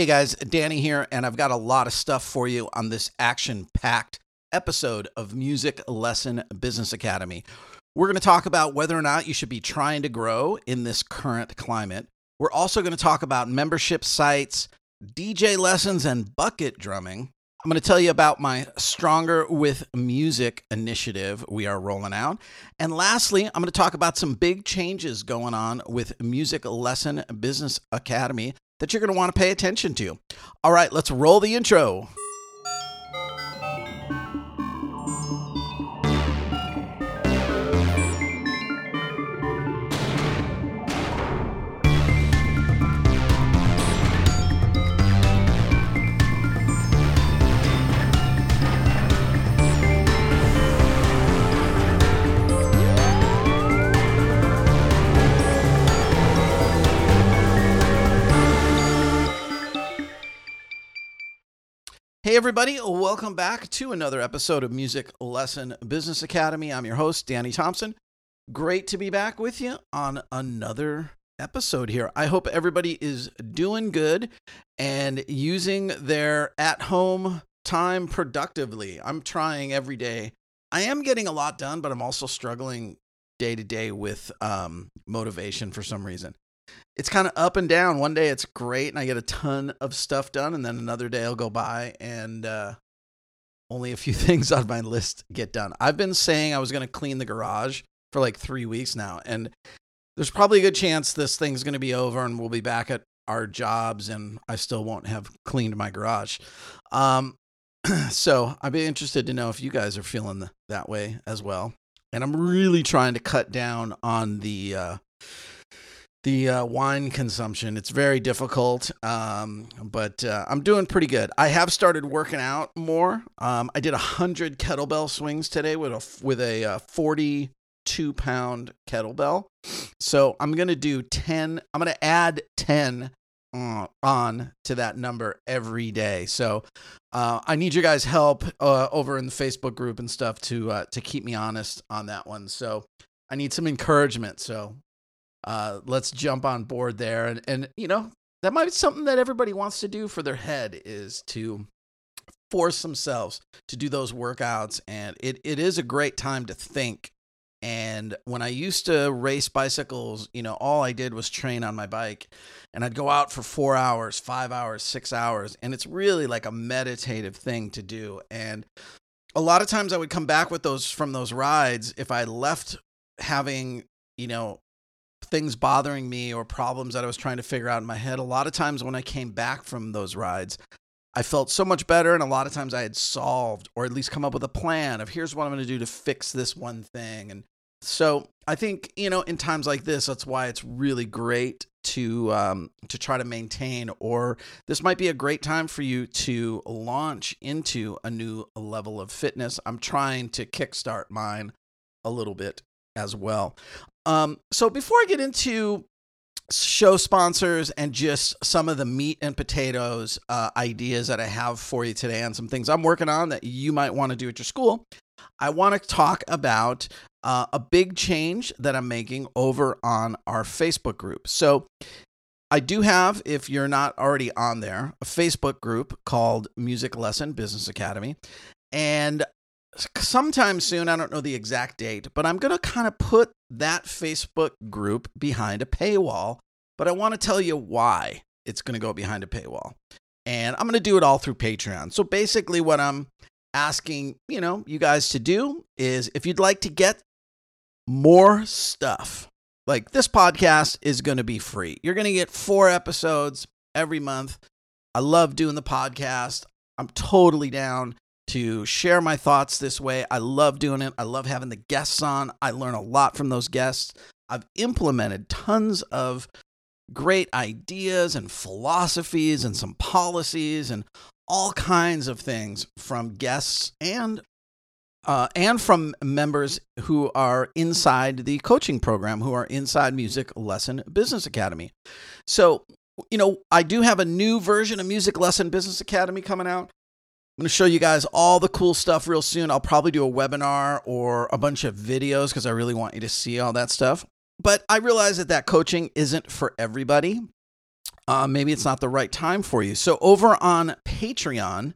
Hey guys, Danny here, and I've got a lot of stuff for you on this action packed episode of Music Lesson Business Academy. We're going to talk about whether or not you should be trying to grow in this current climate. We're also going to talk about membership sites, DJ lessons, and bucket drumming. I'm going to tell you about my Stronger with Music initiative we are rolling out. And lastly, I'm going to talk about some big changes going on with Music Lesson Business Academy that you're going to want to pay attention to. All right, let's roll the intro. Hey, everybody, welcome back to another episode of Music Lesson Business Academy. I'm your host, Danny Thompson. Great to be back with you on another episode here. I hope everybody is doing good and using their at home time productively. I'm trying every day. I am getting a lot done, but I'm also struggling day to day with um, motivation for some reason it's kind of up and down. One day it's great and I get a ton of stuff done, and then another day I'll go by and uh, only a few things on my list get done. I've been saying I was going to clean the garage for like three weeks now, and there's probably a good chance this thing's going to be over and we'll be back at our jobs, and I still won't have cleaned my garage. Um, so I'd be interested to know if you guys are feeling that way as well. And I'm really trying to cut down on the uh, the uh, wine consumption. It's very difficult, um, but uh, I'm doing pretty good. I have started working out more. Um, I did hundred kettlebell swings today with a with a uh, 42 pound kettlebell. So I'm gonna do 10. I'm gonna add 10 uh, on to that number every day. So uh, I need your guys' help uh, over in the Facebook group and stuff to to keep me honest on that one. So I need some encouragement. So uh, let's jump on board there. And, and, you know, that might be something that everybody wants to do for their head is to force themselves to do those workouts. And it, it is a great time to think. And when I used to race bicycles, you know, all I did was train on my bike and I'd go out for four hours, five hours, six hours. And it's really like a meditative thing to do. And a lot of times I would come back with those from those rides if I left having, you know, things bothering me or problems that I was trying to figure out in my head, a lot of times when I came back from those rides, I felt so much better. And a lot of times I had solved or at least come up with a plan of here's what I'm going to do to fix this one thing. And so I think, you know, in times like this, that's why it's really great to um, to try to maintain or this might be a great time for you to launch into a new level of fitness i'm trying to kickstart mine a little bit as well um, so before I get into show sponsors and just some of the meat and potatoes uh, ideas that I have for you today and some things I'm working on that you might want to do at your school, I want to talk about uh, a big change that I'm making over on our Facebook group. So I do have, if you're not already on there, a Facebook group called Music Lesson Business Academy. And sometime soon, I don't know the exact date, but I'm going to kind of put that Facebook group behind a paywall. But I want to tell you why it's going to go behind a paywall. And I'm going to do it all through Patreon. So basically, what I'm asking, you know, you guys to do is if you'd like to get more stuff, like this podcast is going to be free. You're going to get four episodes every month. I love doing the podcast. I'm totally down to share my thoughts this way. I love doing it. I love having the guests on. I learn a lot from those guests. I've implemented tons of great ideas and philosophies and some policies and all kinds of things from guests and uh, and from members who are inside the coaching program, who are inside Music Lesson Business Academy. So, you know, I do have a new version of Music Lesson Business Academy coming out. I'm going to show you guys all the cool stuff real soon. I'll probably do a webinar or a bunch of videos because I really want you to see all that stuff. But I realize that that coaching isn't for everybody. uh, maybe it's not the right time for you. So over on Patreon,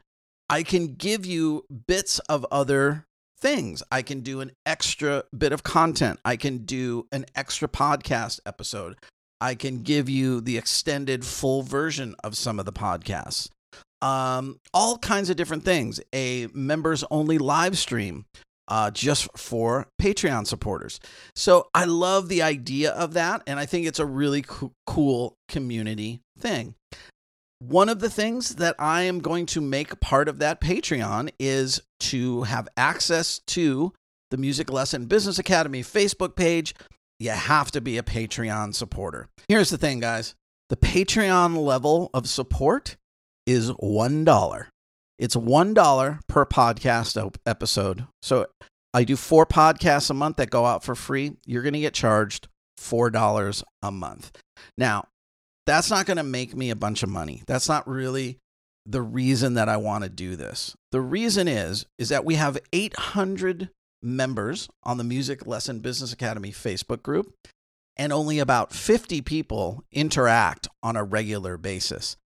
I can give you bits of other things. I can do an extra bit of content. I can do an extra podcast episode. I can give you the extended full version of some of the podcasts. Um, all kinds of different things. A members only live stream uh, just for Patreon supporters. So I love the idea of that. And I think it's a really co- cool community thing. One of the things that I am going to make part of that Patreon is to have access to the Music Lesson Business Academy Facebook page. You have to be a Patreon supporter. Here's the thing, guys the Patreon level of support is $1. It's $1 per podcast episode. So I do four podcasts a month that go out for free. You're going to get charged $4 a month. Now, that's not going to make me a bunch of money. That's not really the reason that I want to do this. The reason is is that we have 800 members on the Music Lesson Business Academy Facebook group and only about 50 people interact on a regular basis.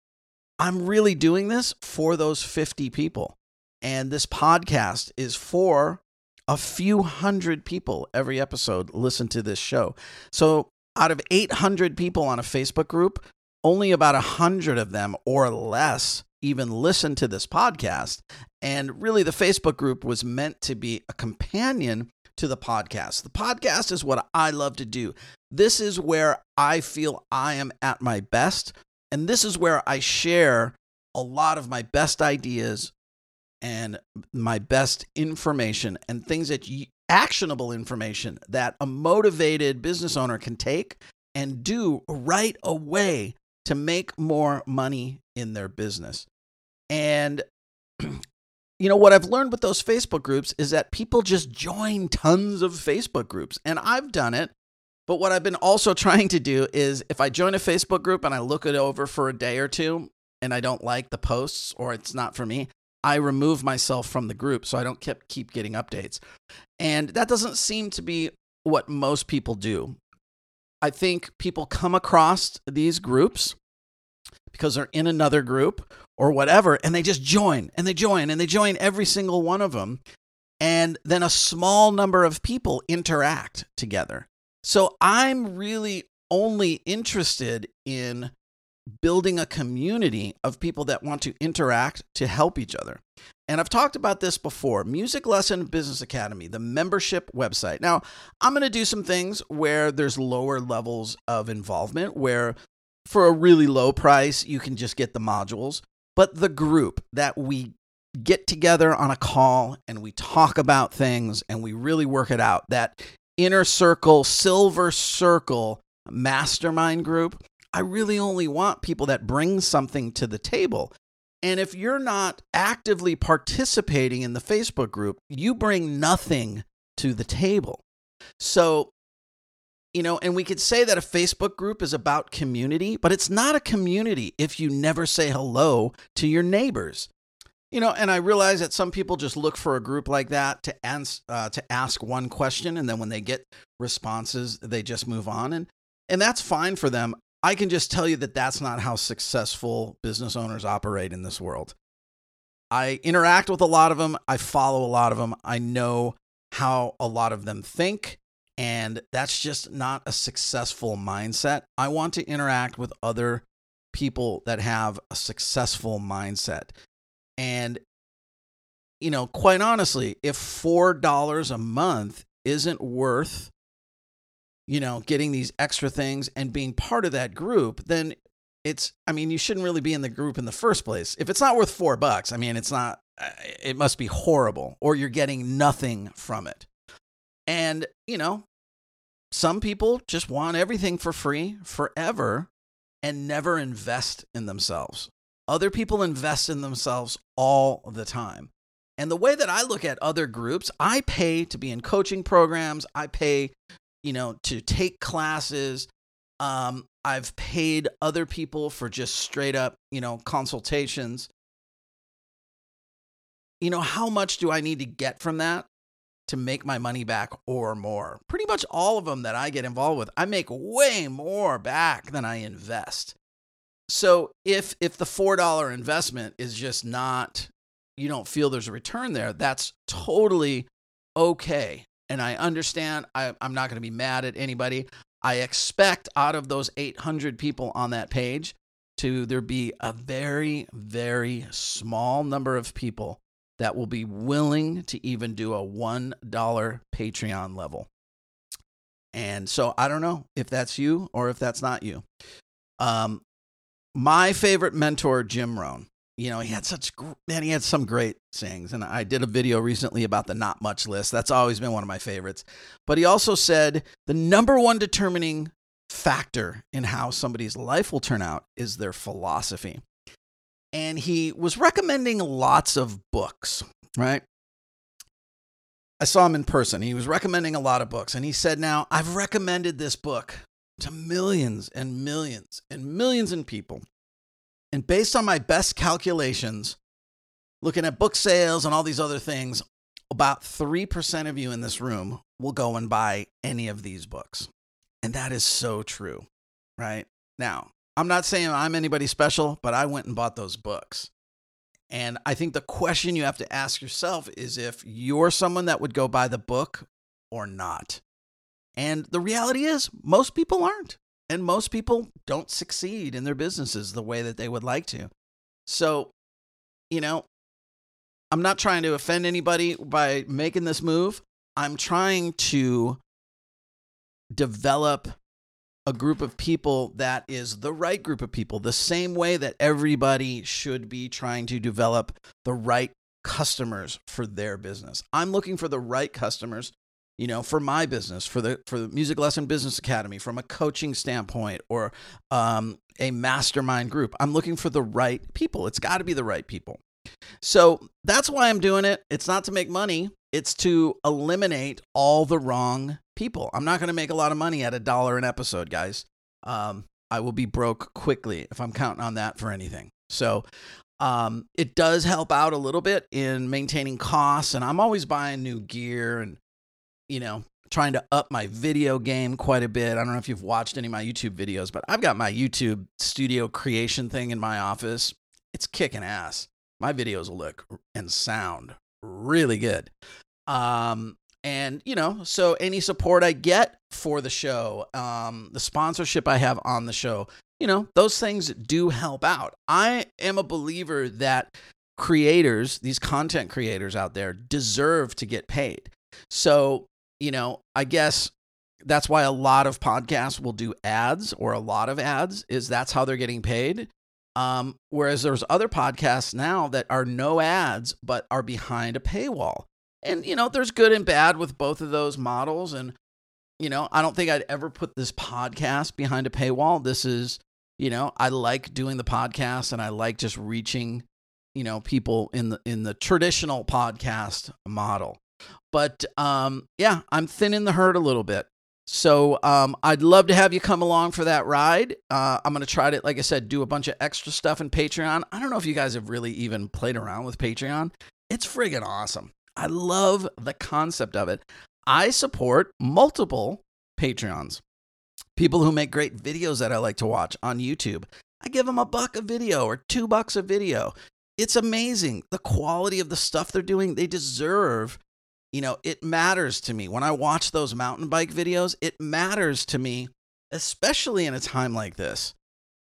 I'm really doing this for those 50 people. And this podcast is for a few hundred people every episode listen to this show. So out of 800 people on a Facebook group, only about 100 of them or less even listen to this podcast. And really, the Facebook group was meant to be a companion to the podcast. The podcast is what I love to do. This is where I feel I am at my best. And this is where I share a lot of my best ideas and my best information and things that you, actionable information that a motivated business owner can take and do right away to make more money in their business. And you know what I've learned with those Facebook groups is that people just join tons of Facebook groups and I've done it. But what I've been also trying to do is if I join a Facebook group and I look it over for a day or two and I don't like the posts or it's not for me, I remove myself from the group so I don't keep keep getting updates. And that doesn't seem to be what most people do. I think people come across these groups because they're in another group or whatever and they just join and they join and they join every single one of them and then a small number of people interact together. So I'm really only interested in building a community of people that want to interact to help each other. And I've talked about this before Music Lesson Business Academy, the membership website. Now, I'm going to do some things where there's lower levels of involvement, where for a really low price, you can just get the modules. But the group that we get together on a call and we talk about things and we really work it out, that inner circle, silver circle mastermind group, I really only want people that bring something to the table. And if you're not actively participating in the Facebook group, you bring nothing to the table. So, you know, and we could say that a Facebook group is about community, but it's not a community if you never say hello to your neighbors. You know, and I realize that some people just look for a group like that to ans- uh, to ask one question, and then when they get responses, they just move on, and and that's fine for them. I can just tell you that that's not how successful business owners operate in this world. I interact with a lot of them, I follow a lot of them, I know how a lot of them think, and that's just not a successful mindset. I want to interact with other people that have a successful mindset. And, you know, quite honestly, if $4 a month isn't worth you know, getting these extra things and being part of that group, then it's, I mean, you shouldn't really be in the group in the first place. If it's not worth four bucks, I mean, it's not, uh, it must be horrible or you're getting nothing from it. And, you know, some people just want everything for free forever and never invest in themselves. Other people invest in themselves all the time. And the way that I look at other groups, I pay to be in coaching programs, I pay you know, to take classes. Um, I've paid other people for just straight up, you know, consultations. You know, how much do I need to get from that to make my money back or more? Pretty much all of them that I get involved with, I make way more back than I invest. So if if the four dollar investment is just not, you don't feel there's a return there, that's totally okay. And I understand. I, I'm not going to be mad at anybody. I expect out of those 800 people on that page to there be a very, very small number of people that will be willing to even do a $1 Patreon level. And so I don't know if that's you or if that's not you. Um, my favorite mentor, Jim Rohn, you know, he had such, man, he had some great sayings. And I did a video recently about the not much list. That's always been one of my favorites. But he also said the number one determining factor in how somebody's life will turn out is their philosophy. And he was recommending lots of books, right? I saw him in person. He was recommending a lot of books. And he said, Now, I've recommended this book to millions and millions and millions of people. And based on my best calculations, looking at book sales and all these other things, about 3% of you in this room will go and buy any of these books. And that is so true, right? Now, I'm not saying I'm anybody special, but I went and bought those books. And I think the question you have to ask yourself is if you're someone that would go buy the book or not. And the reality is, most people aren't. And most people don't succeed in their businesses the way that they would like to. So, you know, I'm not trying to offend anybody by making this move. I'm trying to develop a group of people that is the right group of people, the same way that everybody should be trying to develop the right customers for their business. I'm looking for the right customers, you know, for my business, for the for the Music Lesson Business Academy, from a coaching standpoint or um, a mastermind group. I'm looking for the right people. It's got to be the right people. So that's why I'm doing it. It's not to make money. It's to eliminate all the wrong people. I'm not going to make a lot of money at a dollar an episode, guys. Um, I will be broke quickly if I'm counting on that for anything. So um, it does help out a little bit in maintaining costs. And I'm always buying new gear and, you know, trying to up my video game quite a bit. I don't know if you've watched any of my YouTube videos, but I've got my YouTube studio creation thing in my office. It's kicking ass. My videos look and sound really good. Um, and you know, so any support I get for the show, um, the sponsorship I have on the show, you know, those things do help out. I am a believer that creators, these content creators out there, deserve to get paid. So, you know, I guess that's why a lot of podcasts will do ads or a lot of ads is that's how they're getting paid. Um, whereas there's other podcasts now that are no ads but are behind a paywall. And you know, there's good and bad with both of those models. And you know, I don't think I'd ever put this podcast behind a paywall. This is, you know, I like doing the podcast and I like just reaching, you know, people in the in the traditional podcast model. But um, yeah, I'm thinning the herd a little bit. So um, I'd love to have you come along for that ride. Uh, I'm going to try to, like I said, do a bunch of extra stuff in Patreon. I don't know if you guys have really even played around with Patreon. It's friggin' awesome. I love the concept of it. I support multiple Patreons, people who make great videos that I like to watch on YouTube. I give them a buck a video or two bucks a video. It's amazing the quality of the stuff they're doing. They deserve you know, it matters to me when I watch those mountain bike videos. It matters to me, especially in a time like this,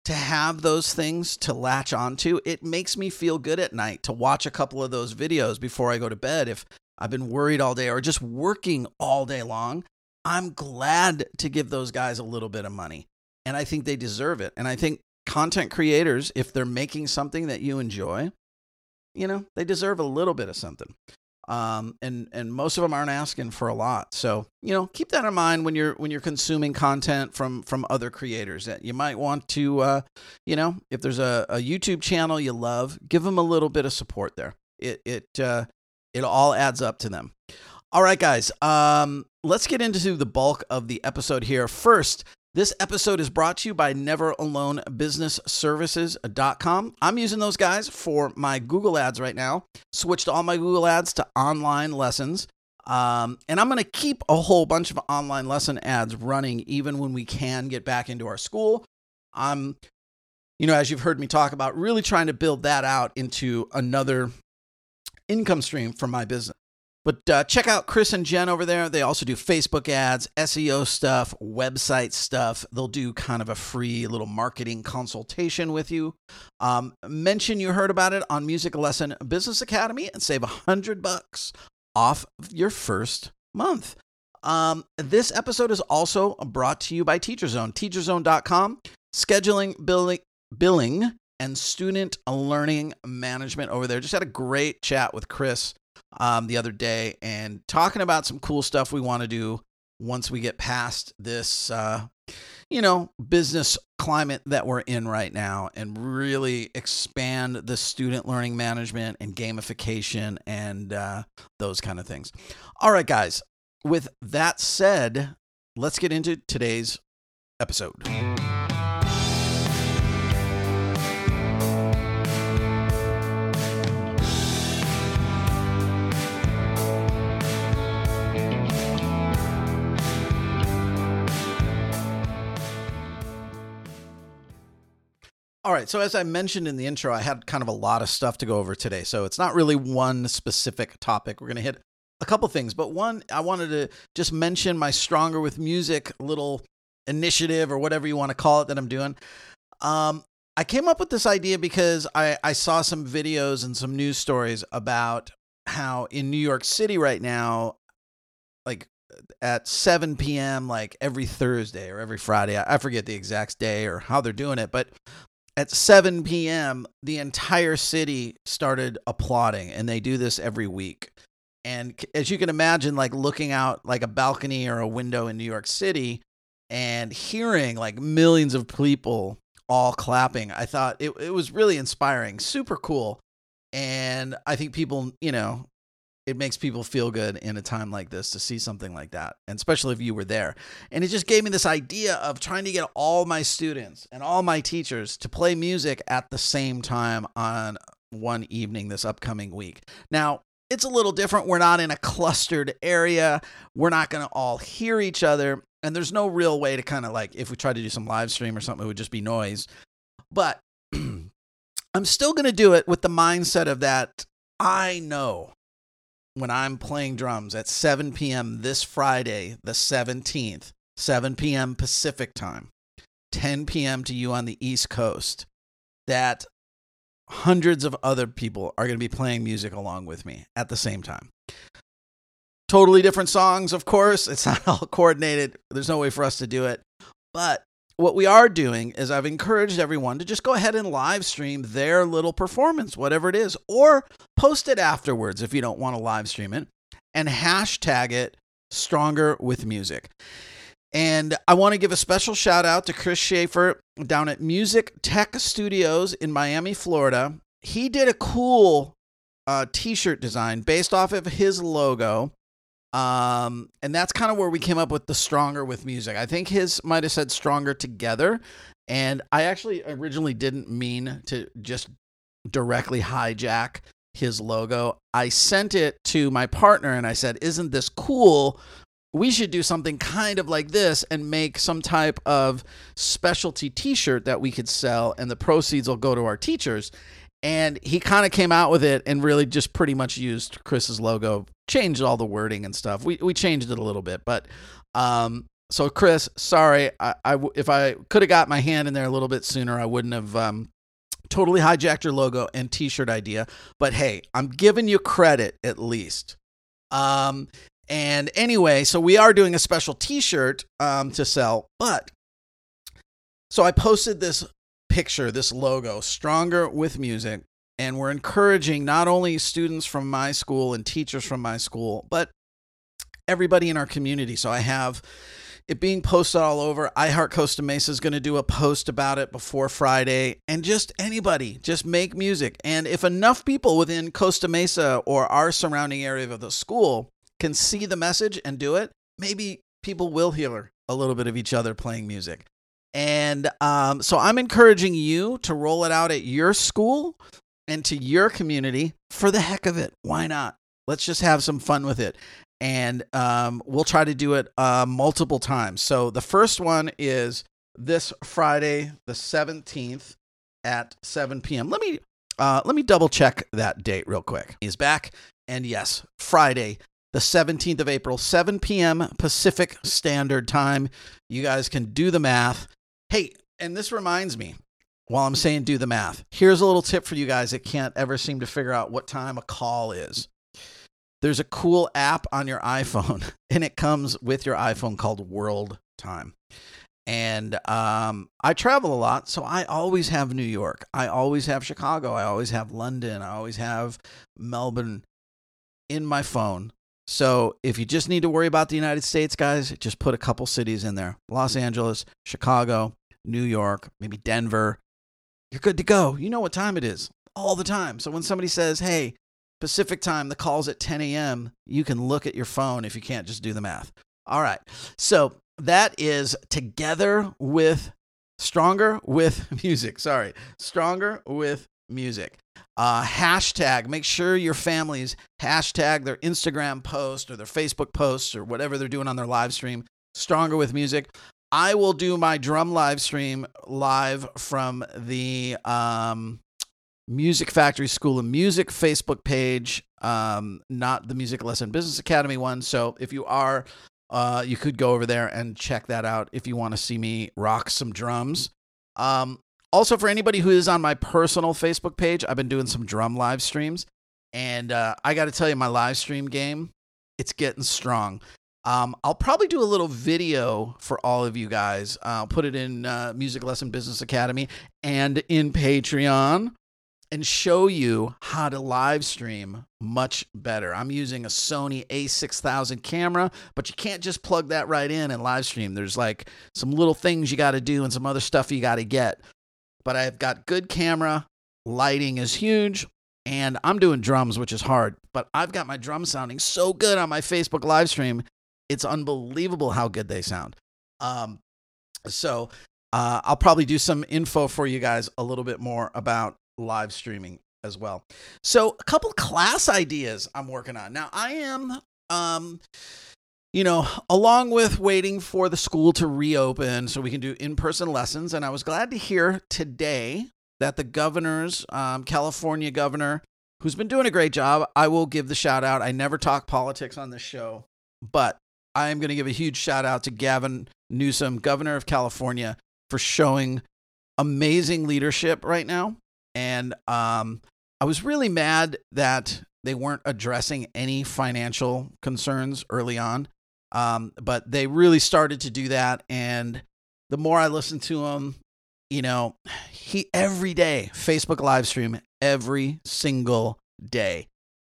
to have those things to latch onto. It makes me feel good at night to watch a couple of those videos before I go to bed. If I've been worried all day or just working all day long, I'm glad to give those guys a little bit of money. And I think they deserve it. And I think content creators, if they're making something that you enjoy, you know, they deserve a little bit of something um, and and most of them aren't asking for a lot. So you know, keep that in mind when you're when you're consuming content from from other creators. That you might want to, uh, you know, if there's a, a YouTube channel you love, give them a little bit of support there. It it uh, it all adds up to them. All right, guys. Um, let's get into the bulk of the episode here. First, this episode is brought to you by NeverAloneBusinessServices.com. I'm using those guys for my Google ads right now. Switched all my Google ads to online lessons. Um, and I'm going to keep a whole bunch of online lesson ads running even when we can get back into our school. I'm you know, as you've heard me talk about, really trying to build that out into another income stream for my business. But uh, check out Chris and Jen over there. They also do Facebook ads, SEO stuff, website stuff. They'll do kind of a free little marketing consultation with you. Um, mention you heard about it on Music Lesson Business Academy and save a hundred bucks off your first month. Um, this episode is also brought to you by TeacherZone. TeacherZone.com, scheduling, billing, billing, and student learning management over there. Just had a great chat with Chris um, the other day and talking about some cool stuff we want to do once we get past this, uh, you know, business climate that we're in right now and really expand the student learning management and gamification and uh, those kind of things. All right, guys, with that said, let's get into today's episode. All right. So, as I mentioned in the intro, I had kind of a lot of stuff to go over today. So, it's not really one specific topic. We're going to hit a couple things, but one, I wanted to just mention my Stronger with Music little initiative or whatever you want to call it that I'm doing. Um, I came up with this idea because I, I saw some videos and some news stories about how in New York City right now, like at 7 p.m., like every Thursday or every Friday, I forget the exact day or how they're doing it, but at 7 p.m., the entire city started applauding, and they do this every week. And as you can imagine, like looking out like a balcony or a window in New York City and hearing like millions of people all clapping, I thought it, it was really inspiring, super cool. And I think people, you know, it makes people feel good in a time like this to see something like that, and especially if you were there. And it just gave me this idea of trying to get all my students and all my teachers to play music at the same time on one evening this upcoming week. Now, it's a little different. We're not in a clustered area. We're not going to all hear each other. And there's no real way to kind of like, if we tried to do some live stream or something, it would just be noise. But I'm still going to do it with the mindset of that I know when I'm playing drums at 7 p.m. this Friday, the 17th, 7 p.m. Pacific time, 10 p.m. to you on the East Coast, that hundreds of other people are going to be playing music along with me at the same time. Totally different songs, of course. It's not all coordinated. There's no way for us to do it. But what we are doing is I've encouraged everyone to just go ahead and live stream their little performance, whatever it is, or post it afterwards if you don't want to live stream it, and hashtag it stronger with music. And I want to give a special shout out to Chris Schaefer down at Music Tech Studios in Miami, Florida. He did a cool uh, t shirt design based off of his logo. Um, and that's kind of where we came up with the stronger with music. I think his might have said stronger together. And I actually originally didn't mean to just directly hijack his logo. I sent it to my partner and I said, Isn't this cool? We should do something kind of like this and make some type of specialty t shirt that we could sell, and the proceeds will go to our teachers and he kind of came out with it and really just pretty much used Chris's logo, changed all the wording and stuff. We we changed it a little bit, but um, so Chris, sorry, I, I if I could have got my hand in there a little bit sooner, I wouldn't have um, totally hijacked your logo and T-shirt idea. But hey, I'm giving you credit at least. Um, and anyway, so we are doing a special T-shirt um, to sell, but so I posted this picture, this logo, Stronger with Music. And we're encouraging not only students from my school and teachers from my school, but everybody in our community. So I have it being posted all over. I Heart Costa Mesa is going to do a post about it before Friday. And just anybody, just make music. And if enough people within Costa Mesa or our surrounding area of the school can see the message and do it, maybe people will hear a little bit of each other playing music. And um, so I'm encouraging you to roll it out at your school and to your community for the heck of it. Why not? Let's just have some fun with it. And um, we'll try to do it uh, multiple times. So the first one is this Friday, the 17th. at 7 p.m. Let me uh, let me double check that date real quick. He's back, and yes, Friday, the 17th of April, 7 p.m. Pacific Standard Time. You guys can do the math. Hey, and this reminds me, while I'm saying do the math, here's a little tip for you guys that can't ever seem to figure out what time a call is. There's a cool app on your iPhone, and it comes with your iPhone called World Time. And um, I travel a lot, so I always have New York. I always have Chicago. I always have London. I always have Melbourne in my phone. So if you just need to worry about the United States, guys, just put a couple cities in there Los Angeles, Chicago, New York, maybe Denver. You're good to go. You know what time it is all the time. So when somebody says, hey, Pacific time, the call's at 10 a.m., you can look at your phone if you can't just do the math. All right. So that is together with stronger with music. Sorry, stronger with music. Uh, hashtag, make sure your families hashtag their Instagram post or their Facebook posts or whatever they're doing on their live stream. Stronger with music. I will do my drum live stream live from the um, Music Factory School of Music Facebook page, um, not the Music Lesson Business Academy one. So if you are uh, you could go over there and check that out if you want to see me rock some drums. Um, also, for anybody who is on my personal Facebook page, I've been doing some drum live streams. And uh, I got to tell you, my live stream game, it's getting strong. Um, I'll probably do a little video for all of you guys. I'll put it in uh, Music Lesson Business Academy and in Patreon and show you how to live stream much better. I'm using a Sony a6000 camera, but you can't just plug that right in and live stream. There's like some little things you got to do and some other stuff you got to get. But I've got good camera, lighting is huge, and I'm doing drums, which is hard. But I've got my drums sounding so good on my Facebook live stream. It's unbelievable how good they sound. Um, so uh, I'll probably do some info for you guys a little bit more about live streaming as well. So, a couple class ideas I'm working on. Now, I am um you know, along with waiting for the school to reopen so we can do in-person lessons and I was glad to hear today that the governor's um, California governor who's been doing a great job. I will give the shout out. I never talk politics on this show, but I am going to give a huge shout out to Gavin Newsom, governor of California, for showing amazing leadership right now and um, I was really mad that they weren't addressing any financial concerns early on. Um, but they really started to do that. And the more I listened to him, you know, he every day, Facebook live stream every single day.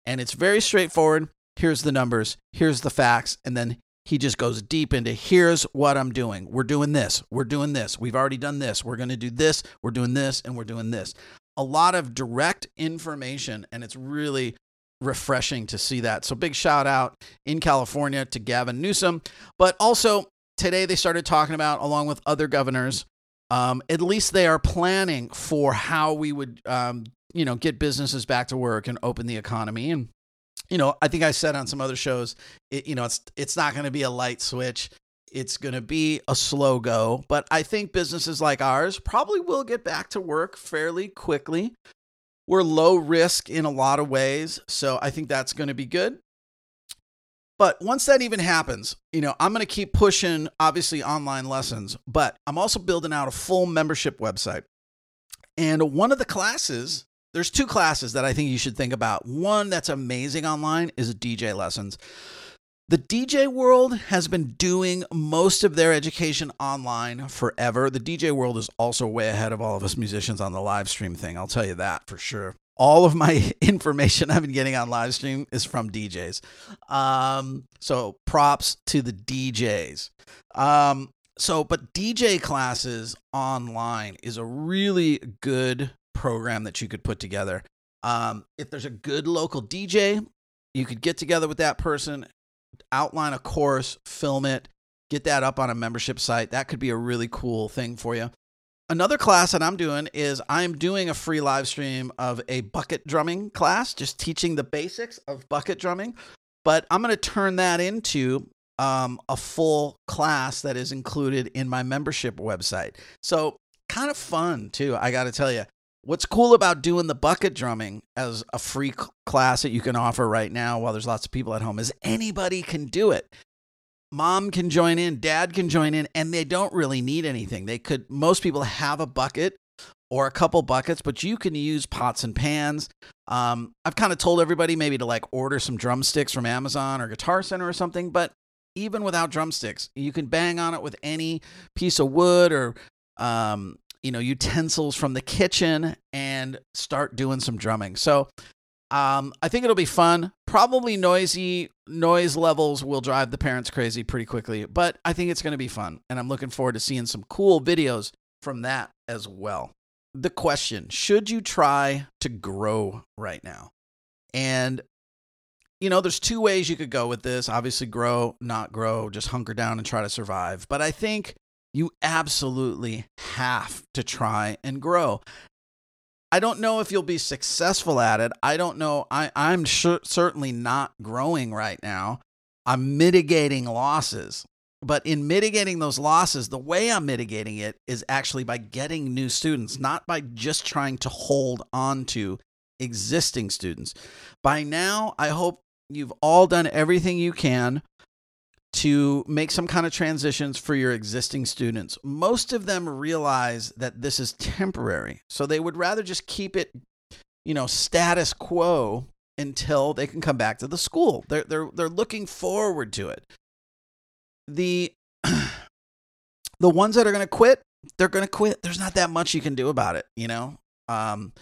And it's very straightforward. Here's the numbers, here's the facts. And then he just goes deep into here's what I'm doing. We're doing this. We're doing this. We've already done this. We're going to do this. We're doing this. And we're doing this a lot of direct information, and it's really refreshing to see that. So, big shout out in California to Gavin Newsom. But also, today they started talking about, along with other governors, um, at least they are planning for how we would, um, you know, get businesses back to work and open the economy. And, you know, I think I said on some other shows, it, you know, it's it's not going to be a light switch. It's going to be a slow go, but I think businesses like ours probably will get back to work fairly quickly. We're low risk in a lot of ways, so I think that's going to be good. But once that even happens, you know, I'm going to keep pushing obviously online lessons, but I'm also building out a full membership website. And one of the classes, there's two classes that I think you should think about. One that's amazing online is DJ lessons. The DJ world has been doing most of their education online forever. The DJ world is also way ahead of all of us musicians on the live stream thing. I'll tell you that for sure. All of my information I've been getting on live stream is from DJs. Um, so props to the DJs. Um, so, but DJ classes online is a really good program that you could put together. Um, if there's a good local DJ, you could get together with that person outline a course, film it, get that up on a membership site. That could be a really cool thing for you. Another class that I'm doing is I'm doing a free live stream of a bucket drumming class, just teaching the basics of bucket drumming. But I'm going to turn that into um, a full class that is included in my membership website. So, kind of fun too, I got to tell you. What's cool about doing the bucket drumming as a free class that you can offer right now while there's lots of people at home is anybody can do it. Mom can join in, dad can join in, and they don't really need anything. They could, most people have a bucket or a couple buckets, but you can use pots and pans. Um, I've kind of told everybody maybe to like order some drumsticks from Amazon or Guitar Center or something, but even without drumsticks, you can bang on it with any piece of wood or um, you know utensils from the kitchen and start doing some drumming. So um, I think it'll be fun. Probably noisy noise levels will drive the parents crazy pretty quickly, but I think it's going to be fun, and I'm looking forward to seeing some cool videos from that as well the question should you try to grow right now? And, you know, there's two ways you could go with this obviously, grow, not grow, just hunker down and try to survive. But I think you absolutely have to try and grow. I don't know if you'll be successful at it. I don't know. I, I'm sure, certainly not growing right now. I'm mitigating losses. But in mitigating those losses, the way I'm mitigating it is actually by getting new students, not by just trying to hold on to existing students. By now, I hope you've all done everything you can to make some kind of transitions for your existing students. Most of them realize that this is temporary. So they would rather just keep it, you know, status quo until they can come back to the school. They're they're they're looking forward to it the the ones that are going to quit, they're going to quit. There's not that much you can do about it, you know. Um,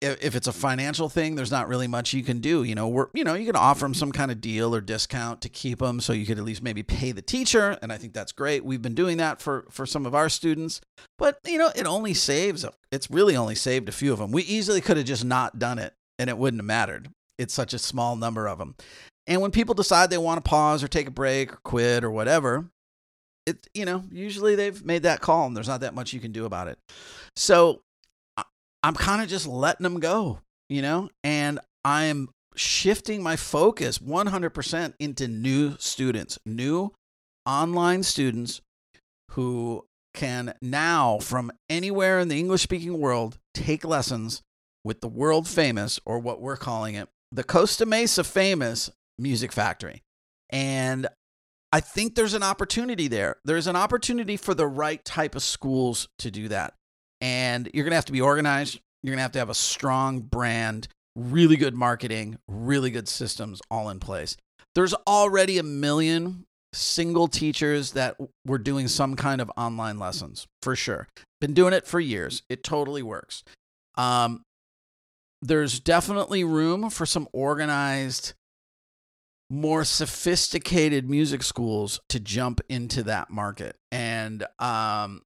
if, if it's a financial thing, there's not really much you can do. You know, we're you know you can offer them some kind of deal or discount to keep them, so you could at least maybe pay the teacher, and I think that's great. We've been doing that for for some of our students, but you know it only saves. It's really only saved a few of them. We easily could have just not done it, and it wouldn't have mattered. It's such a small number of them. And when people decide they want to pause or take a break or quit or whatever, it you know, usually they've made that call and there's not that much you can do about it. So I'm kind of just letting them go, you know, and I'm shifting my focus 100% into new students, new online students who can now, from anywhere in the English speaking world, take lessons with the world famous, or what we're calling it, the Costa Mesa famous Music Factory. And I think there's an opportunity there. There's an opportunity for the right type of schools to do that. And you're going to have to be organized. You're going to have to have a strong brand, really good marketing, really good systems all in place. There's already a million single teachers that were doing some kind of online lessons for sure. Been doing it for years. It totally works. Um, there's definitely room for some organized more sophisticated music schools to jump into that market. And, um,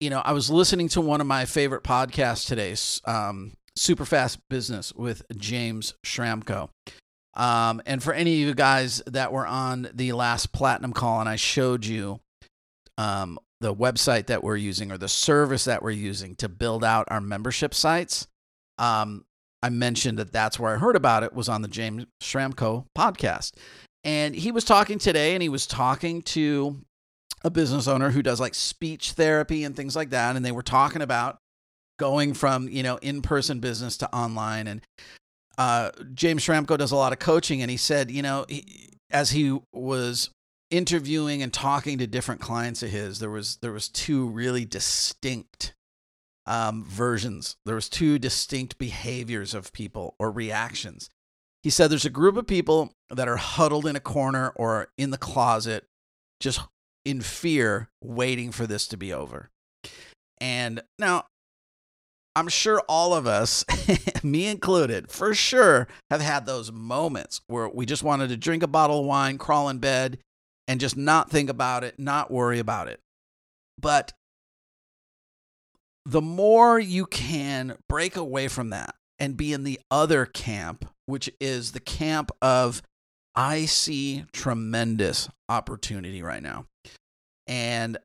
you know, I was listening to one of my favorite podcasts today, um, Super Fast Business with James Schramko. Um, and for any of you guys that were on the last platinum call and I showed you um, the website that we're using or the service that we're using to build out our membership sites, um, I mentioned that that's where I heard about it was on the James Schramko podcast. And he was talking today and he was talking to a business owner who does like speech therapy and things like that. And they were talking about going from, you know, in person business to online. And uh, James Schramko does a lot of coaching. And he said, you know, he, as he was interviewing and talking to different clients of his, there was there was two really distinct um, versions. There was two distinct behaviors of people or reactions. He said there's a group of people that are huddled in a corner or in the closet, just in fear, waiting for this to be over. And now, I'm sure all of us, me included, for sure, have had those moments where we just wanted to drink a bottle of wine, crawl in bed, and just not think about it, not worry about it. But the more you can break away from that and be in the other camp, which is the camp of, I see tremendous opportunity right now. And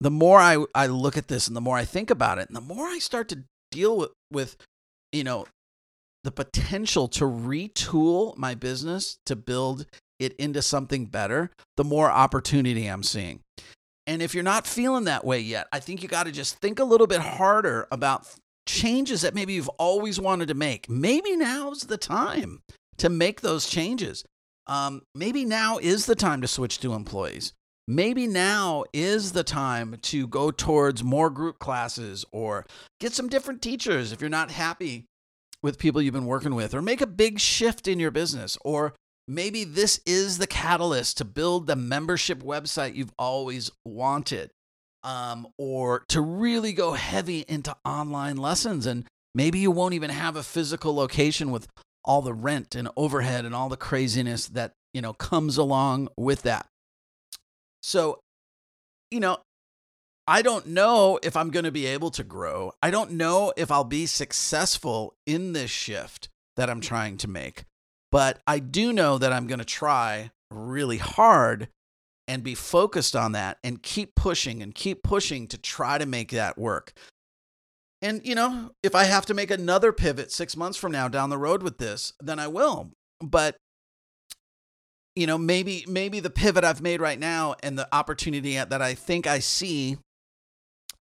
the more I, I look at this and the more I think about it, and the more I start to deal with, with you know, the potential to retool my business to build it into something better, the more opportunity I'm seeing. And if you're not feeling that way yet, I think you got to just think a little bit harder about changes that maybe you've always wanted to make. Maybe now's the time to make those changes. Um, maybe now is the time to switch to employees. Maybe now is the time to go towards more group classes or get some different teachers if you're not happy with people you've been working with, or make a big shift in your business, or maybe this is the catalyst to build the membership website you've always wanted um, or to really go heavy into online lessons. And maybe you won't even have a physical location with all the rent and overhead and all the craziness that, you know, comes along with that. So, you know, I don't know if I'm going to be able to grow. I don't know if I'll be successful in this shift that I'm trying to make. But I do know that I'm going to try really hard and be focused on that and keep pushing and keep pushing to try to make that work. And, you know, if I have to make another pivot six months from now down the road with this, then I will. But, you know, maybe, maybe the pivot I've made right now and the opportunity that I think I see,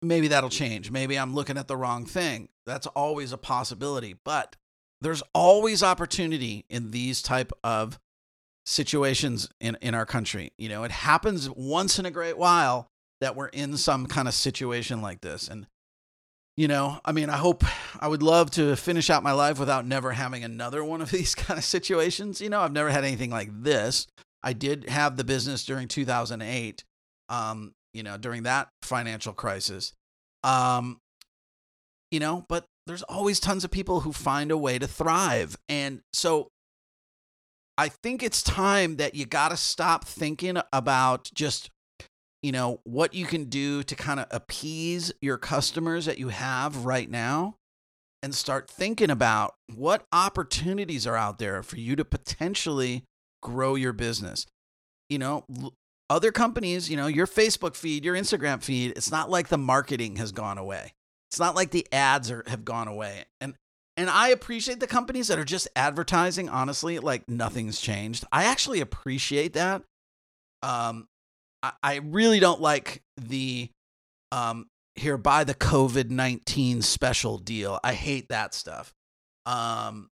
maybe that'll change. Maybe I'm looking at the wrong thing. That's always a possibility. But there's always opportunity in these type of situations in, in our country. You know, it happens once in a great while that we're in some kind of situation like this. And, you know, I mean, I hope I would love to finish out my life without never having another one of these kind of situations. You know, I've never had anything like this. I did have the business during 2008, um, you know, during that financial crisis. Um, you know, but there's always tons of people who find a way to thrive. And so I think it's time that you got to stop thinking about just, you know, what you can do to kind of appease your customers that you have right now and start thinking about what opportunities are out there for you to potentially grow your business. You know, other companies, you know, your Facebook feed, your Instagram feed, it's not like the marketing has gone away. It's not like the ads are, have gone away. And and I appreciate the companies that are just advertising, honestly, like nothing's changed. I actually appreciate that. Um, I, really don't like the um, here buy the COVID 19 special deal. I hate that stuff. Um,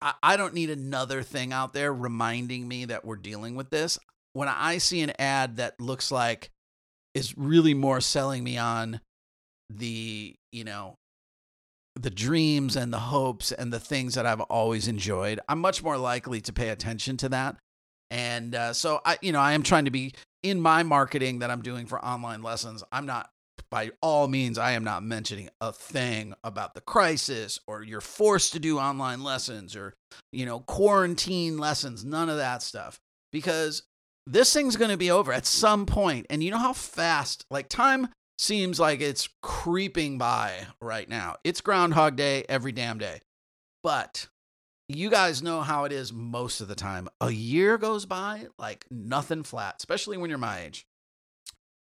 I, I don't need another thing out there reminding me that we're dealing with this. When I see an ad that looks like is really more selling me on the, you know, the dreams and the hopes and the things that I've always enjoyed, I'm much more likely to pay attention to that. And uh, so I, you know, I am trying to be in my marketing that I'm doing for online lessons. I'm not, by all means, I am not mentioning a thing about the crisis or you're forced to do online lessons or, you know, quarantine lessons, none of that stuff. Because this thing's going to be over at some point. And you know how fast, like time seems like it's creeping by right now. It's Groundhog Day every damn day. But you guys know how it is most of the time. A year goes by like nothing flat, especially when you're my age.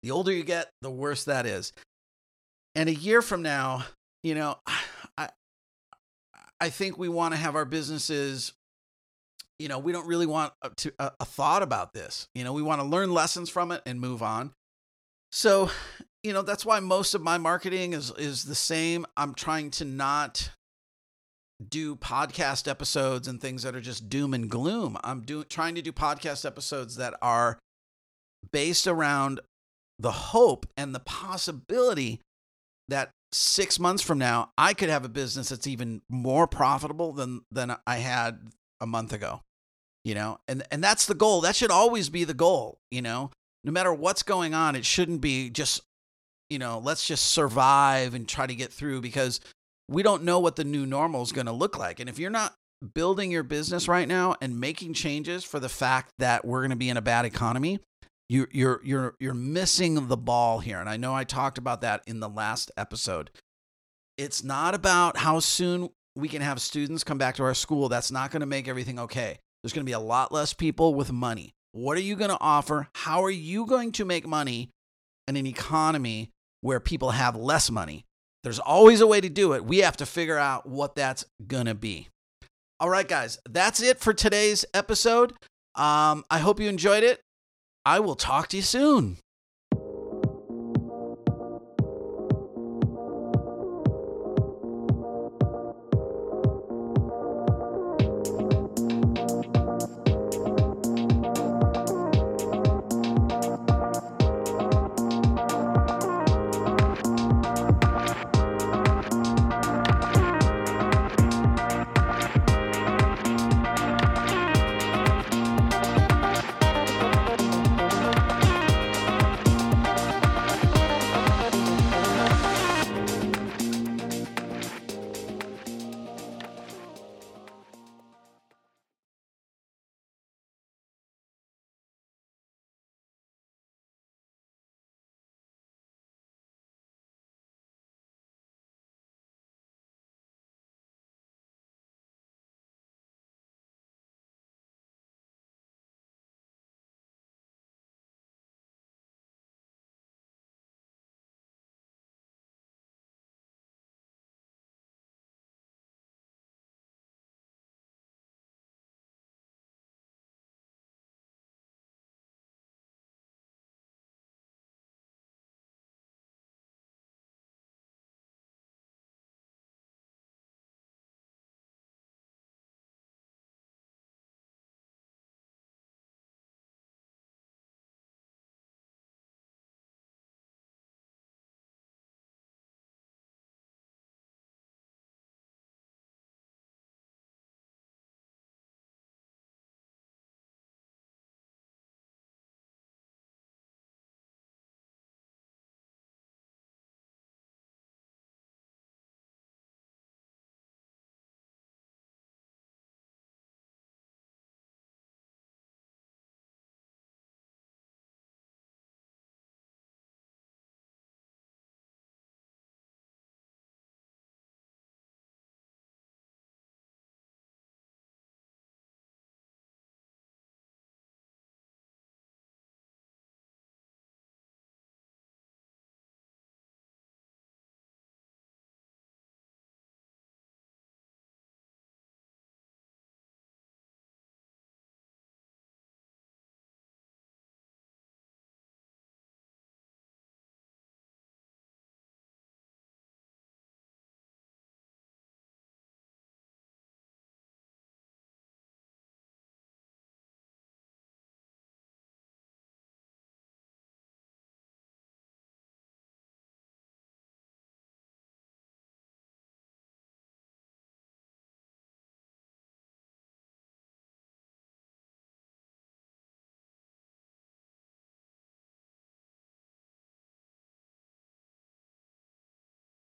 The older you get, the worse that is. And a year from now, you know, I I think we want to have our businesses you know, we don't really want a, to, a, a thought about this. You know, we want to learn lessons from it and move on. So, you know, that's why most of my marketing is is the same. I'm trying to not do podcast episodes and things that are just doom and gloom. I'm doing trying to do podcast episodes that are based around the hope and the possibility that 6 months from now I could have a business that's even more profitable than than I had a month ago. You know, and and that's the goal. That should always be the goal, you know no matter what's going on, it shouldn't be just, you know, let's just survive and try to get through because we don't know what the new normal is going to look like. And if you're not building your business right now and making changes for the fact that we're going to be in a bad economy, you, you're you're you're missing the ball here. And I know I talked about that in the last episode. It's not about how soon we can have students come back to our school. That's not going to make everything okay. There's going to be a lot less people with money. What are you going to offer? How are you going to make money in an economy where people have less money? There's always a way to do it. We have to figure out what that's going to be. All right, guys, that's it for today's episode. Um, I hope you enjoyed it. I will talk to you soon.